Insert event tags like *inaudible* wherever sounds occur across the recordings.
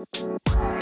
Música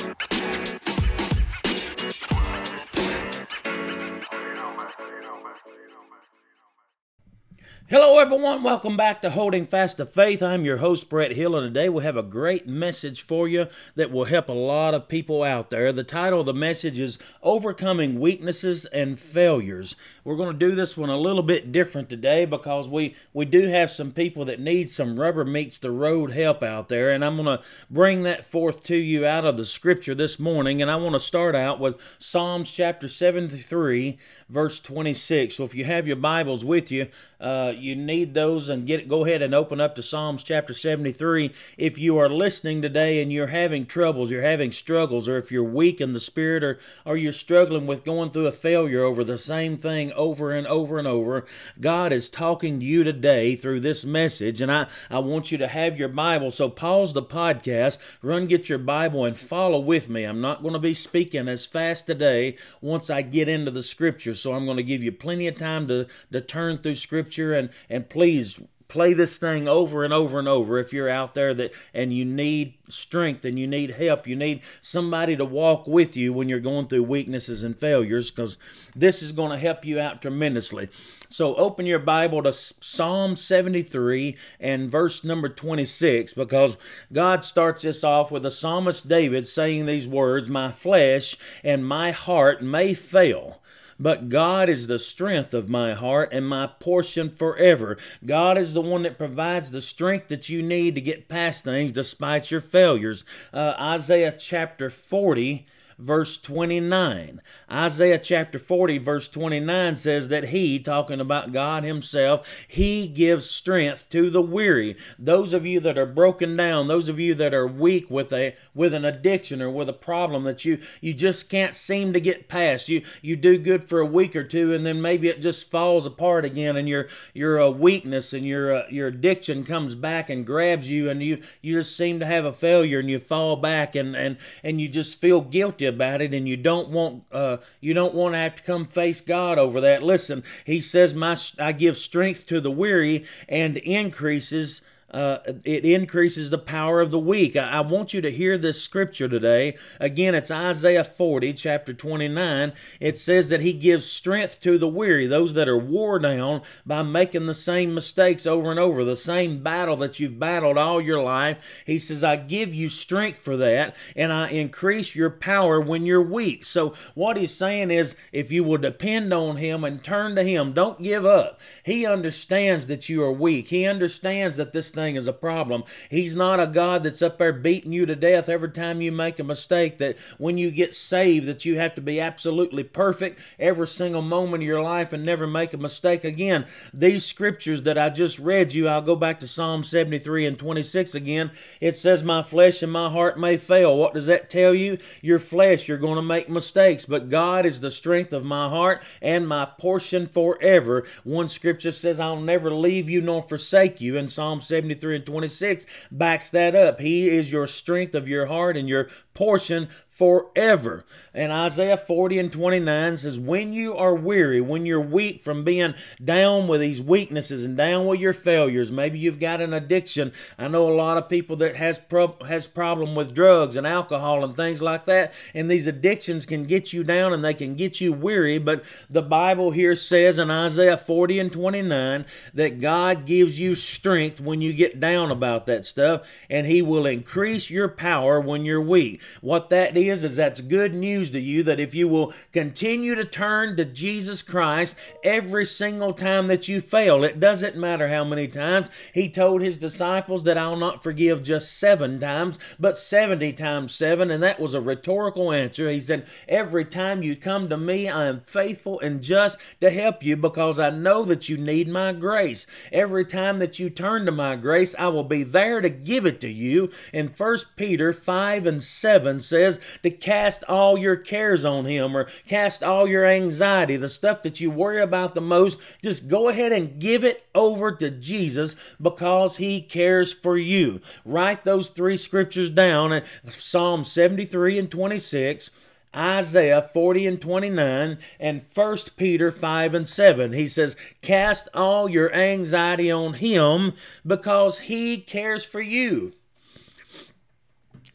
Hello, everyone. Welcome back to Holding Fast to Faith. I'm your host, Brett Hill, and today we have a great message for you that will help a lot of people out there. The title of the message is Overcoming Weaknesses and Failures. We're going to do this one a little bit different today because we, we do have some people that need some rubber meets the road help out there, and I'm going to bring that forth to you out of the scripture this morning. And I want to start out with Psalms chapter 73, verse 26. So if you have your Bibles with you, uh, you need those and get go ahead and open up to Psalms chapter 73. If you are listening today and you're having troubles, you're having struggles, or if you're weak in the spirit, or, or you're struggling with going through a failure over the same thing over and over and over, God is talking to you today through this message. And I, I want you to have your Bible. So pause the podcast, run get your Bible, and follow with me. I'm not going to be speaking as fast today once I get into the scripture. So I'm going to give you plenty of time to, to turn through scripture and and please play this thing over and over and over. If you're out there that and you need strength and you need help you need somebody to walk with you when you're going through weaknesses and failures because this is going to help you out tremendously. So open your bible to psalm 73 and verse number 26 because god starts this off with the psalmist david saying these words my flesh and my heart may fail but God is the strength of my heart and my portion forever. God is the one that provides the strength that you need to get past things despite your failures. Uh, Isaiah chapter 40 verse 29. Isaiah chapter 40, verse 29 says that He, talking about God Himself, He gives strength to the weary. Those of you that are broken down, those of you that are weak with a with an addiction or with a problem that you you just can't seem to get past. You you do good for a week or two, and then maybe it just falls apart again, and your your uh, weakness and your uh, your addiction comes back and grabs you, and you you just seem to have a failure, and you fall back, and and and you just feel guilty about it and you don't want uh, you don't want to have to come face God over that. Listen, he says, "My I give strength to the weary and increases uh, it increases the power of the weak. I, I, want you to hear this scripture today. Again, it's Isaiah 40, chapter 29. It says that he gives strength to the weary, those that are wore down by making the same mistakes over and over, the same battle that you've battled all your life. He says, I give you strength for that, and I increase your power when you're weak. So, what he's saying is, if you will depend on him and turn to him, don't give up. He understands that you are weak. He understands that this thing is a problem. He's not a God that's up there beating you to death every time you make a mistake, that when you get saved, that you have to be absolutely perfect every single moment of your life and never make a mistake again. These scriptures that I just read you, I'll go back to Psalm 73 and 26 again. It says, My flesh and my heart may fail. What does that tell you? Your flesh, you're going to make mistakes, but God is the strength of my heart and my portion forever. One scripture says, I'll never leave you nor forsake you in Psalm 73. 73 and 26 backs that up. He is your strength of your heart and your portion forever. And Isaiah 40 and 29 says, When you are weary, when you're weak from being down with these weaknesses and down with your failures, maybe you've got an addiction. I know a lot of people that has pro- has problem with drugs and alcohol and things like that. And these addictions can get you down and they can get you weary. But the Bible here says in Isaiah 40 and 29 that God gives you strength when you get down about that stuff, and He will increase your power when you're weak. What that is, is that's good news to you that if you will continue to turn to Jesus Christ every single time that you fail, it doesn't matter how many times. He told His disciples that I'll not forgive just seven times, but 70 times seven, and that was a rhetorical answer. He said, Every time you come to me, I am faithful and just to help you because I know that you need my grace. Every time that you turn to my grace, I will be there to give it to you. And 1 Peter 5 and 7 says to cast all your cares on him or cast all your anxiety, the stuff that you worry about the most, just go ahead and give it over to Jesus because he cares for you. Write those three scriptures down Psalm 73 and 26. Isaiah 40 and 29 and 1 Peter 5 and 7. He says, Cast all your anxiety on him because he cares for you.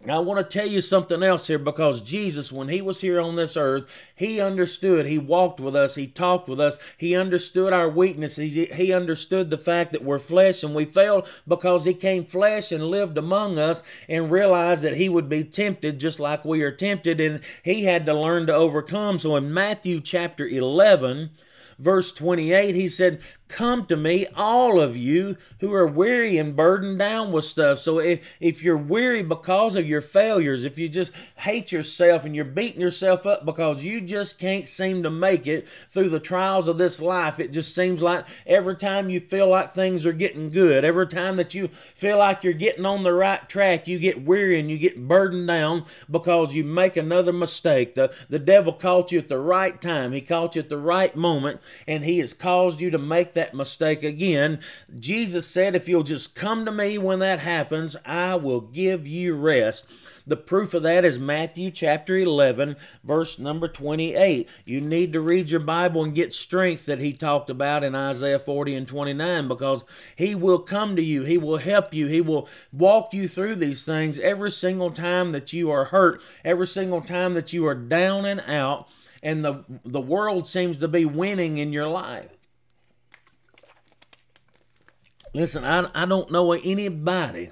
I want to tell you something else here because Jesus, when he was here on this earth, he understood. He walked with us. He talked with us. He understood our weaknesses. He, he understood the fact that we're flesh and we fail because he came flesh and lived among us and realized that he would be tempted just like we are tempted. And he had to learn to overcome. So in Matthew chapter 11, verse 28, he said, Come to me, all of you who are weary and burdened down with stuff. So if, if you're weary because of your failures, if you just hate yourself and you're beating yourself up because you just can't seem to make it through the trials of this life, it just seems like every time you feel like things are getting good, every time that you feel like you're getting on the right track, you get weary and you get burdened down because you make another mistake. The, the devil caught you at the right time, he caught you at the right moment, and he has caused you to make that that mistake again. Jesus said, If you'll just come to me when that happens, I will give you rest. The proof of that is Matthew chapter 11, verse number 28. You need to read your Bible and get strength that he talked about in Isaiah 40 and 29 because he will come to you. He will help you. He will walk you through these things every single time that you are hurt, every single time that you are down and out, and the, the world seems to be winning in your life. Listen, I, I don't know anybody,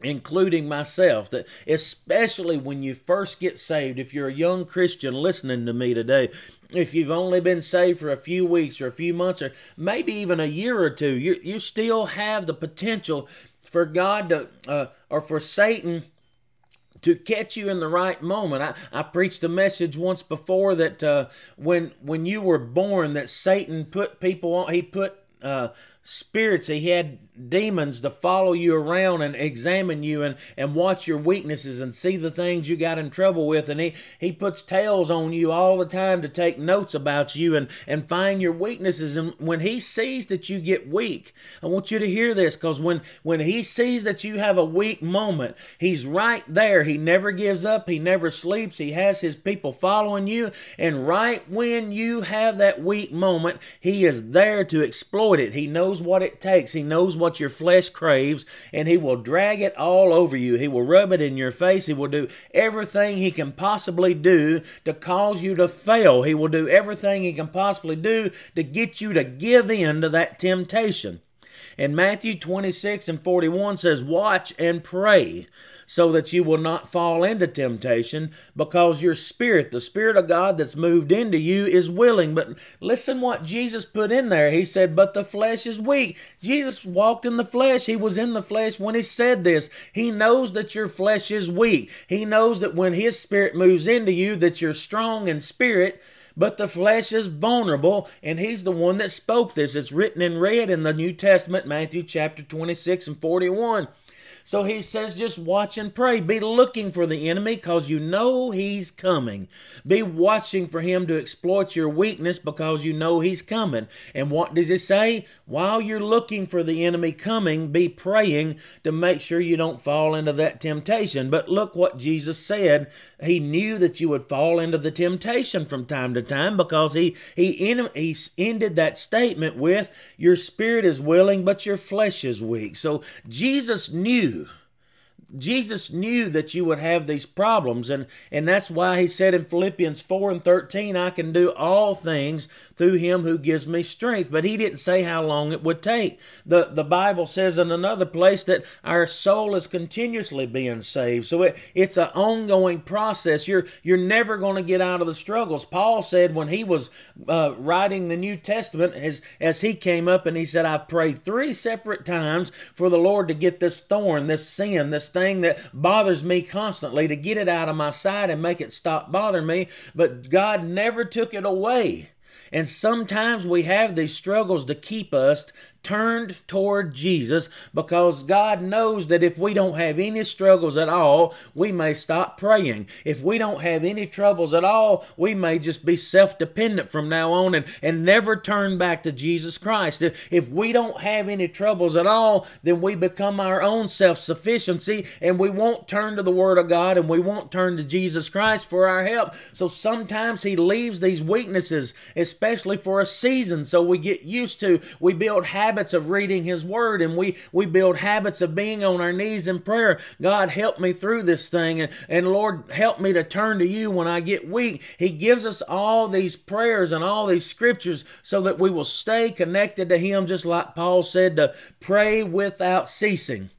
including myself, that especially when you first get saved, if you're a young Christian listening to me today, if you've only been saved for a few weeks or a few months or maybe even a year or two, you, you still have the potential for God to, uh, or for Satan to catch you in the right moment. I, I preached a message once before that uh, when when you were born, that Satan put people on. He put uh, spirits. He had demons to follow you around and examine you and, and watch your weaknesses and see the things you got in trouble with. And he, he puts tails on you all the time to take notes about you and, and find your weaknesses. And when he sees that you get weak, I want you to hear this because when, when he sees that you have a weak moment, he's right there. He never gives up. He never sleeps. He has his people following you. And right when you have that weak moment, he is there to exploit it. He knows what it takes. He knows what your flesh craves, and He will drag it all over you. He will rub it in your face. He will do everything He can possibly do to cause you to fail. He will do everything He can possibly do to get you to give in to that temptation. And Matthew 26 and 41 says, Watch and pray so that you will not fall into temptation because your spirit, the spirit of God that's moved into you, is willing. But listen what Jesus put in there. He said, But the flesh is weak. Jesus walked in the flesh. He was in the flesh when he said this. He knows that your flesh is weak. He knows that when his spirit moves into you, that you're strong in spirit but the flesh is vulnerable, and he's the one that spoke this. It's written in red in the New Testament, Matthew chapter 26 and 41. So he says, just watch and pray. Be looking for the enemy because you know he's coming. Be watching for him to exploit your weakness because you know he's coming. And what does it say? While you're looking for the enemy coming, be praying to make sure you don't fall into that temptation. But look what Jesus said. He knew that you would fall into the temptation from time to time because he, he, he ended that statement with, Your spirit is willing, but your flesh is weak. So Jesus knew Jesus knew that you would have these problems, and, and that's why he said in Philippians 4 and 13, I can do all things through him who gives me strength. But he didn't say how long it would take. The, the Bible says in another place that our soul is continuously being saved. So it, it's an ongoing process. You're, you're never going to get out of the struggles. Paul said when he was uh, writing the New Testament, as, as he came up and he said, I've prayed three separate times for the Lord to get this thorn, this sin, this thing thing that bothers me constantly to get it out of my sight and make it stop bothering me, but God never took it away. And sometimes we have these struggles to keep us turned toward Jesus because God knows that if we don't have any struggles at all, we may stop praying. If we don't have any troubles at all, we may just be self dependent from now on and, and never turn back to Jesus Christ. If, if we don't have any troubles at all, then we become our own self sufficiency and we won't turn to the Word of God and we won't turn to Jesus Christ for our help. So sometimes He leaves these weaknesses, especially for a season, so we get used to, we build habits habits of reading His Word and we, we build habits of being on our knees in prayer. God, help me through this thing. And, and Lord, help me to turn to you when I get weak. He gives us all these prayers and all these scriptures so that we will stay connected to Him, just like Paul said, to pray without ceasing.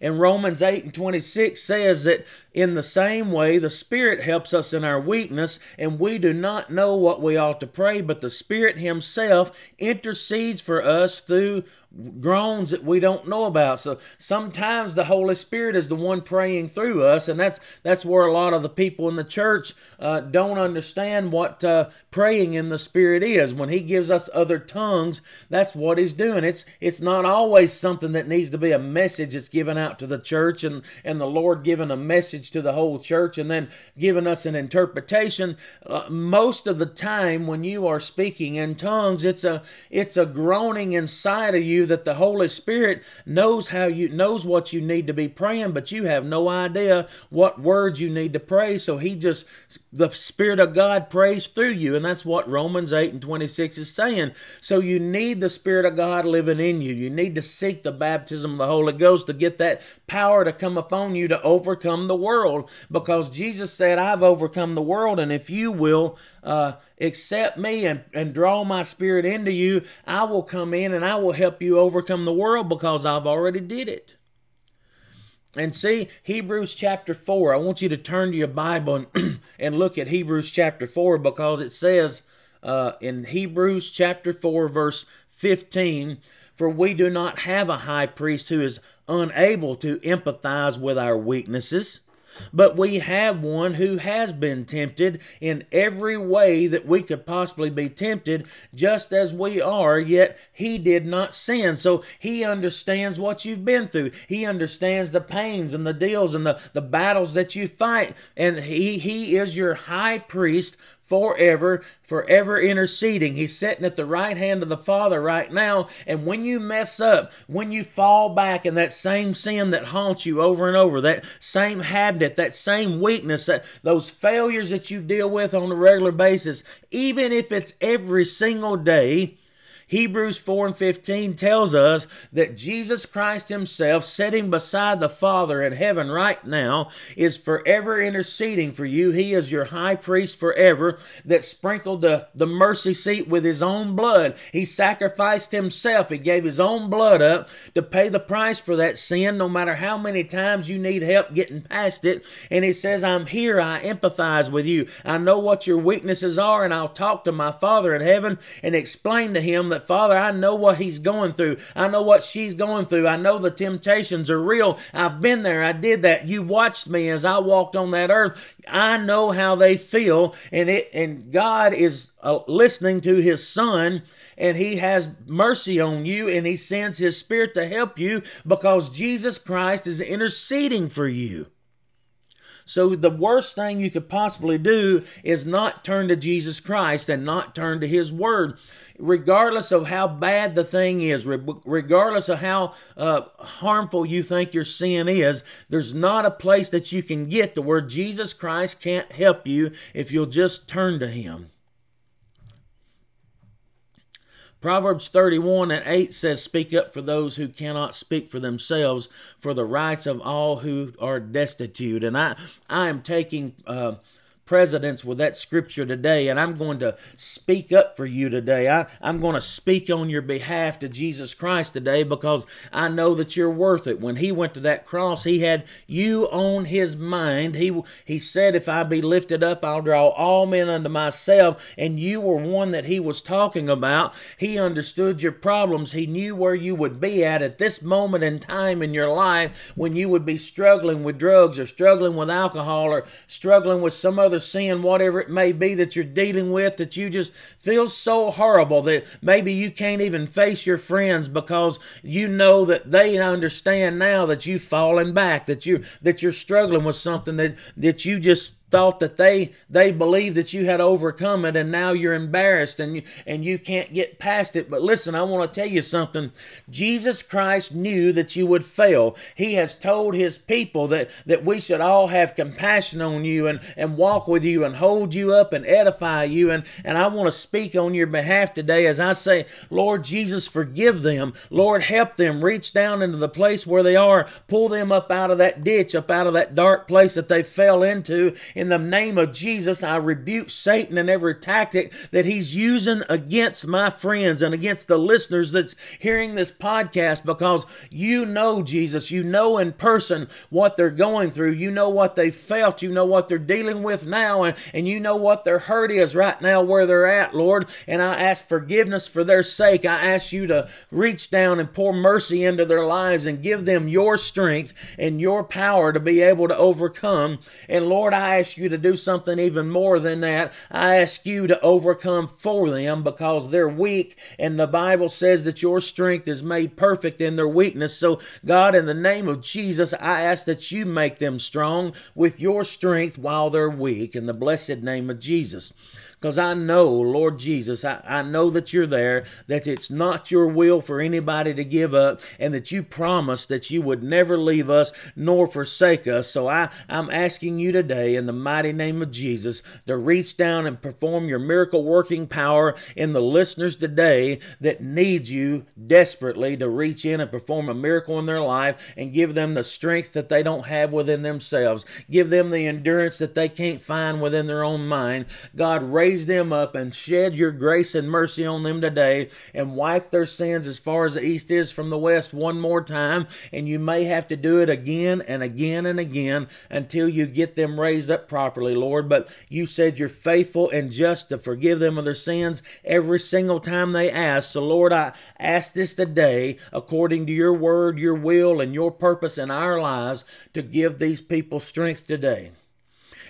And Romans 8 and 26 says that in the same way, the Spirit helps us in our weakness, and we do not know what we ought to pray, but the Spirit Himself intercedes for us through groans that we don't know about. So sometimes the Holy Spirit is the one praying through us, and that's that's where a lot of the people in the church uh, don't understand what uh, praying in the Spirit is. When He gives us other tongues, that's what He's doing. It's it's not always something that needs to be a message that's given out to the church, and and the Lord giving a message to the whole church, and then giving us an interpretation. Uh, most of the time, when you are speaking in tongues, it's a it's a groaning inside of you that the Holy Spirit knows how you knows what you need to be praying, but you have no idea what words you need to pray. So he just the Spirit of God prays through you, and that's what Romans 8 and 26 is saying. So you need the Spirit of God living in you. You need to seek the baptism of the Holy Ghost to get that power to come upon you to overcome the world. Because Jesus said, I've overcome the world, and if you will uh, accept me and, and draw my spirit into you, I will come in and I will help you overcome the world because I've already did it. And see, Hebrews chapter 4. I want you to turn to your Bible and, *clears throat* and look at Hebrews chapter 4 because it says uh, in Hebrews chapter 4, verse 15, For we do not have a high priest who is unable to empathize with our weaknesses but we have one who has been tempted in every way that we could possibly be tempted, just as we are, yet he did not sin. So he understands what you've been through. He understands the pains and the deals and the, the battles that you fight. And he, he is your high priest forever, forever interceding. He's sitting at the right hand of the Father right now. And when you mess up, when you fall back in that same sin that haunts you over and over, that same habit, that same weakness, that those failures that you deal with on a regular basis, even if it's every single day, Hebrews 4 and 15 tells us that Jesus Christ Himself, sitting beside the Father in heaven right now, is forever interceding for you. He is your high priest forever that sprinkled the, the mercy seat with His own blood. He sacrificed Himself. He gave His own blood up to pay the price for that sin, no matter how many times you need help getting past it. And He says, I'm here. I empathize with you. I know what your weaknesses are, and I'll talk to my Father in heaven and explain to Him that that, Father, I know what he's going through. I know what she's going through. I know the temptations are real. I've been there. I did that. You watched me as I walked on that earth. I know how they feel. And it, and God is uh, listening to his son and he has mercy on you and he sends his spirit to help you because Jesus Christ is interceding for you. So the worst thing you could possibly do is not turn to Jesus Christ and not turn to His Word, regardless of how bad the thing is, regardless of how uh, harmful you think your sin is. There's not a place that you can get to where Jesus Christ can't help you if you'll just turn to Him. Proverbs 31 and 8 says, Speak up for those who cannot speak for themselves, for the rights of all who are destitute. And I, I am taking uh, presidents with that scripture today, and I'm going to speak up for you today. I, I'm going to speak on your behalf to Jesus Christ today because I know that you're worth it. When he went to that cross, he had you on his mind. He, he said, If I be lifted up, I'll draw all men unto myself. And you were one that he was talking about. He understood your problems. He knew where you would be at at this moment in time in your life when you would be struggling with drugs or struggling with alcohol or struggling with some other sin, whatever it may be that you're dealing with, that you just feel so horrible that maybe you can't even face your friends because you know that they understand now that you've fallen back, that you that you're struggling with something that that you just thought that they they believed that you had overcome it and now you're embarrassed and you and you can't get past it. But listen i want to tell you something. Jesus christ knew that you would fail. He has told his people that that we should all have compassion on you and and walk with you and hold you up and edify you. And and i want to speak on your behalf today as i say lord jesus forgive them. Lord help them reach down into the place where they are. Pull them up out of that ditch up out of that dark place that they fell into in the name of Jesus, I rebuke Satan and every tactic that he's using against my friends and against the listeners that's hearing this podcast because you know Jesus. You know in person what they're going through. You know what they felt. You know what they're dealing with now. And, and you know what their hurt is right now where they're at, Lord. And I ask forgiveness for their sake. I ask you to reach down and pour mercy into their lives and give them your strength and your power to be able to overcome. And Lord, I ask ask you to do something even more than that. I ask you to overcome for them because they're weak, and the Bible says that your strength is made perfect in their weakness. So, God, in the name of Jesus, I ask that you make them strong with your strength while they're weak, in the blessed name of Jesus because I know, Lord Jesus, I, I know that you're there, that it's not your will for anybody to give up, and that you promised that you would never leave us nor forsake us. So I, I'm asking you today, in the mighty name of Jesus, to reach down and perform your miracle working power in the listeners today that need you desperately to reach in and perform a miracle in their life and give them the strength that they don't have within themselves. Give them the endurance that they can't find within their own mind. God, raise raise them up and shed your grace and mercy on them today and wipe their sins as far as the east is from the west one more time. And you may have to do it again and again and again until you get them raised up properly, Lord. But you said you're faithful and just to forgive them of their sins every single time they ask. So, Lord, I ask this today according to your word, your will, and your purpose in our lives to give these people strength today.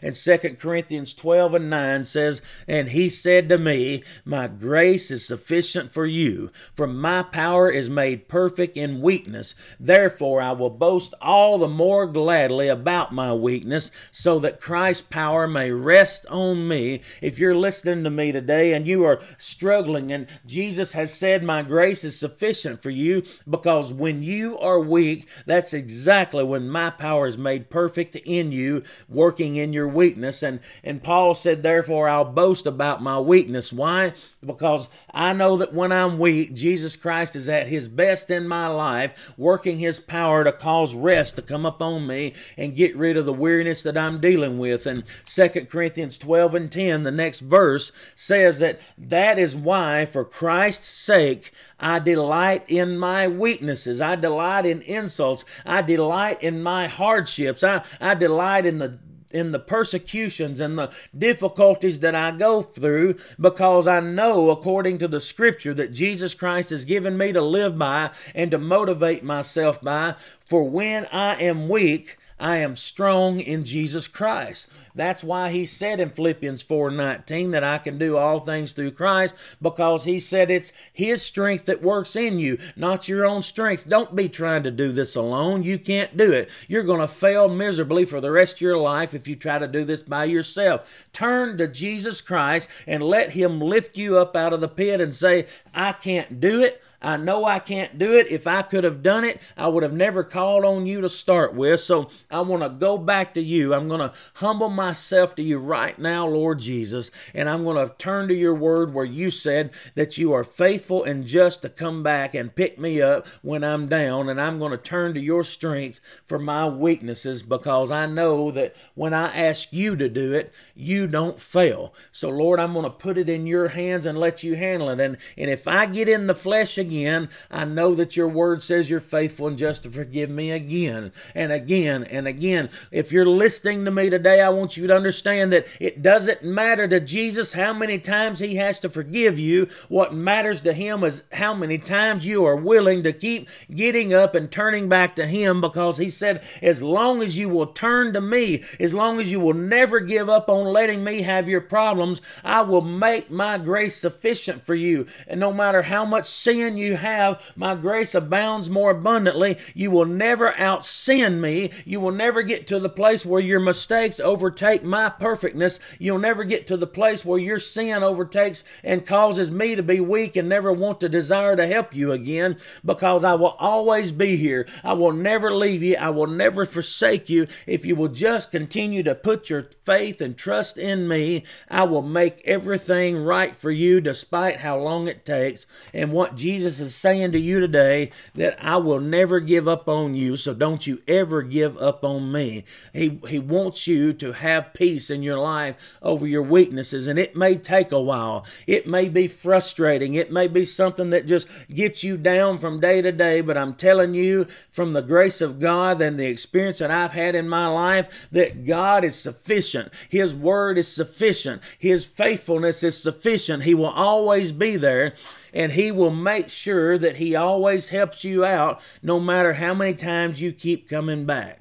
And 2 Corinthians 12 and 9 says, And he said to me, My grace is sufficient for you, for my power is made perfect in weakness. Therefore I will boast all the more gladly about my weakness, so that Christ's power may rest on me. If you're listening to me today and you are struggling, and Jesus has said, My grace is sufficient for you, because when you are weak, that's exactly when my power is made perfect in you, working in your weakness. And, and Paul said, Therefore, I'll boast about my weakness. Why? Because I know that when I'm weak, Jesus Christ is at his best in my life, working his power to cause rest to come upon me and get rid of the weariness that I'm dealing with. And 2 Corinthians 12 and 10, the next verse, says that that is why, for Christ's sake, I delight in my weaknesses. I delight in insults. I delight in my hardships. I, I delight in the in the persecutions and the difficulties that I go through because I know, according to the scripture, that Jesus Christ has given me to live by and to motivate myself by. For when I am weak, I am strong in Jesus Christ. That's why he said in Philippians 4:19 that I can do all things through Christ because he said it's his strength that works in you, not your own strength. Don't be trying to do this alone. You can't do it. You're going to fail miserably for the rest of your life if you try to do this by yourself. Turn to Jesus Christ and let him lift you up out of the pit and say, "I can't do it." I know I can't do it. If I could have done it, I would have never called on you to start with. So I want to go back to you. I'm going to humble myself to you right now, Lord Jesus, and I'm going to turn to your word where you said that you are faithful and just to come back and pick me up when I'm down. And I'm going to turn to your strength for my weaknesses because I know that when I ask you to do it, you don't fail. So, Lord, I'm going to put it in your hands and let you handle it. And, and if I get in the flesh again. I know that your word says you're faithful and just to forgive me again and again and again. If you're listening to me today, I want you to understand that it doesn't matter to Jesus how many times he has to forgive you. What matters to him is how many times you are willing to keep getting up and turning back to him because he said, as long as you will turn to me, as long as you will never give up on letting me have your problems, I will make my grace sufficient for you. And no matter how much sin you have, my grace abounds more abundantly. You will never out sin me. You will never get to the place where your mistakes overtake my perfectness. You'll never get to the place where your sin overtakes and causes me to be weak and never want to desire to help you again because I will always be here. I will never leave you. I will never forsake you. If you will just continue to put your faith and trust in me, I will make everything right for you despite how long it takes. And what Jesus is saying to you today, that I will never give up on you, so don't you ever give up on me. He, he wants you to have peace in your life over your weaknesses, and it may take a while. It may be frustrating. It may be something that just gets you down from day to day, but I'm telling you from the grace of God and the experience that I've had in my life that God is sufficient. His word is sufficient. His faithfulness is sufficient. He will always be there and he will make sure that he always helps you out no matter how many times you keep coming back.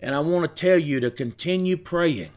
And I want to tell you to continue praying.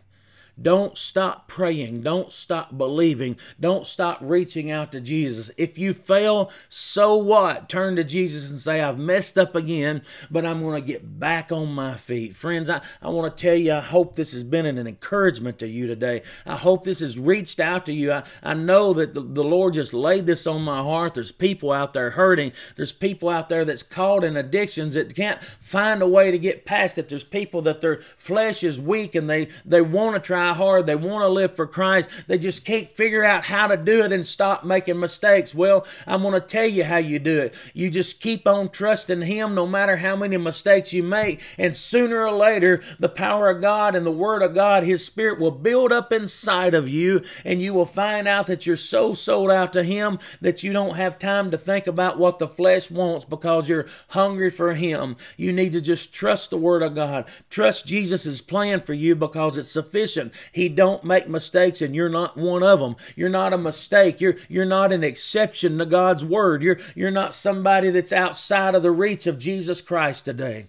Don't stop praying. Don't stop believing. Don't stop reaching out to Jesus. If you fail, so what? Turn to Jesus and say, I've messed up again, but I'm going to get back on my feet. Friends, I, I want to tell you, I hope this has been an encouragement to you today. I hope this has reached out to you. I, I know that the, the Lord just laid this on my heart. There's people out there hurting. There's people out there that's caught in addictions that can't find a way to get past it. There's people that their flesh is weak and they, they want to try hard. They want to live for Christ. They just can't figure out how to do it and stop making mistakes. Well, I'm going to tell you how you do it. You just keep on trusting Him no matter how many mistakes you make. And sooner or later, the power of God and the Word of God, His Spirit will build up inside of you. And you will find out that you're so sold out to Him that you don't have time to think about what the flesh wants because you're hungry for Him. You need to just trust the Word of God. Trust Jesus' plan for you because it's sufficient. He don't make mistakes and you're not one of them. You're not a mistake. You're you're not an exception to God's word. You're you're not somebody that's outside of the reach of Jesus Christ today.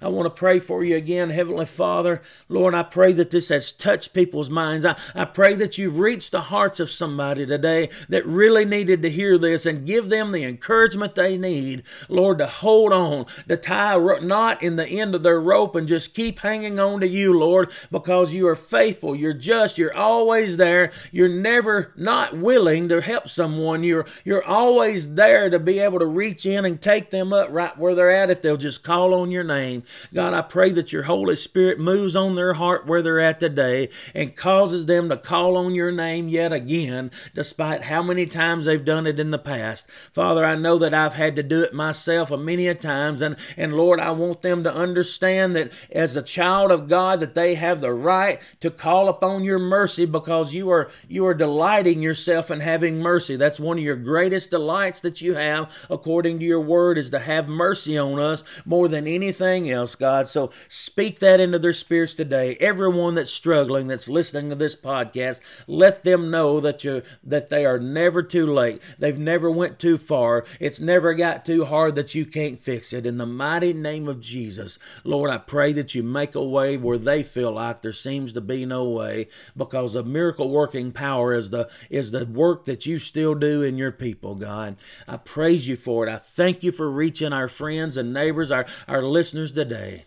I want to pray for you again, Heavenly Father. Lord, I pray that this has touched people's minds. I, I pray that you've reached the hearts of somebody today that really needed to hear this and give them the encouragement they need, Lord, to hold on, to tie a knot in the end of their rope and just keep hanging on to you, Lord, because you are faithful, you're just, you're always there, you're never not willing to help someone. You're you're always there to be able to reach in and take them up right where they're at if they'll just call on your name. God, I pray that your Holy Spirit moves on their heart where they're at today and causes them to call on your name yet again, despite how many times they've done it in the past. Father, I know that I've had to do it myself many a times, and, and Lord, I want them to understand that as a child of God, that they have the right to call upon your mercy because you are you are delighting yourself in having mercy. That's one of your greatest delights that you have, according to your word, is to have mercy on us more than anything God. So speak that into their spirits today. Everyone that's struggling, that's listening to this podcast, let them know that you that they are never too late. They've never went too far. It's never got too hard that you can't fix it. In the mighty name of Jesus, Lord, I pray that you make a way where they feel like there seems to be no way, because of miracle working power is the is the work that you still do in your people, God. I praise you for it. I thank you for reaching our friends and neighbors, our, our listeners today.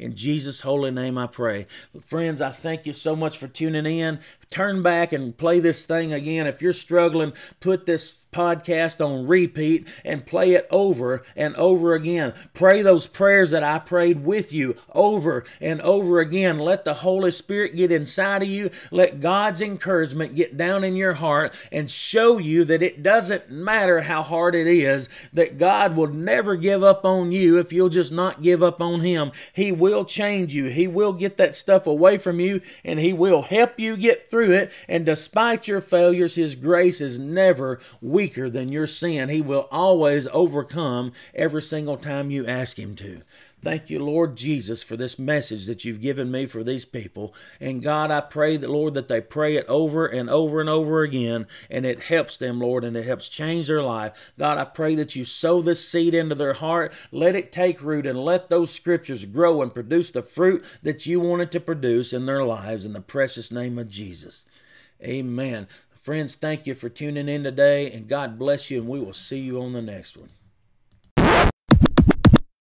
In Jesus' holy name I pray. Friends, I thank you so much for tuning in. Turn back and play this thing again. If you're struggling, put this podcast on repeat and play it over and over again. Pray those prayers that I prayed with you over and over again. Let the Holy Spirit get inside of you. Let God's encouragement get down in your heart and show you that it doesn't matter how hard it is, that God will never give up on you if you'll just not give up on Him. He will change you. He will get that stuff away from you and He will help you get through it. And despite your failures, His grace is never weaker than your sin. He will always overcome every single time you ask Him to. Thank you, Lord Jesus, for this message that you've given me for these people. And God, I pray that, Lord, that they pray it over and over and over again, and it helps them, Lord, and it helps change their life. God, I pray that you sow this seed into their heart, let it take root, and let those scriptures grow and produce the fruit that you want it to produce in their lives in the precious name of Jesus. Amen. Friends, thank you for tuning in today, and God bless you, and we will see you on the next one.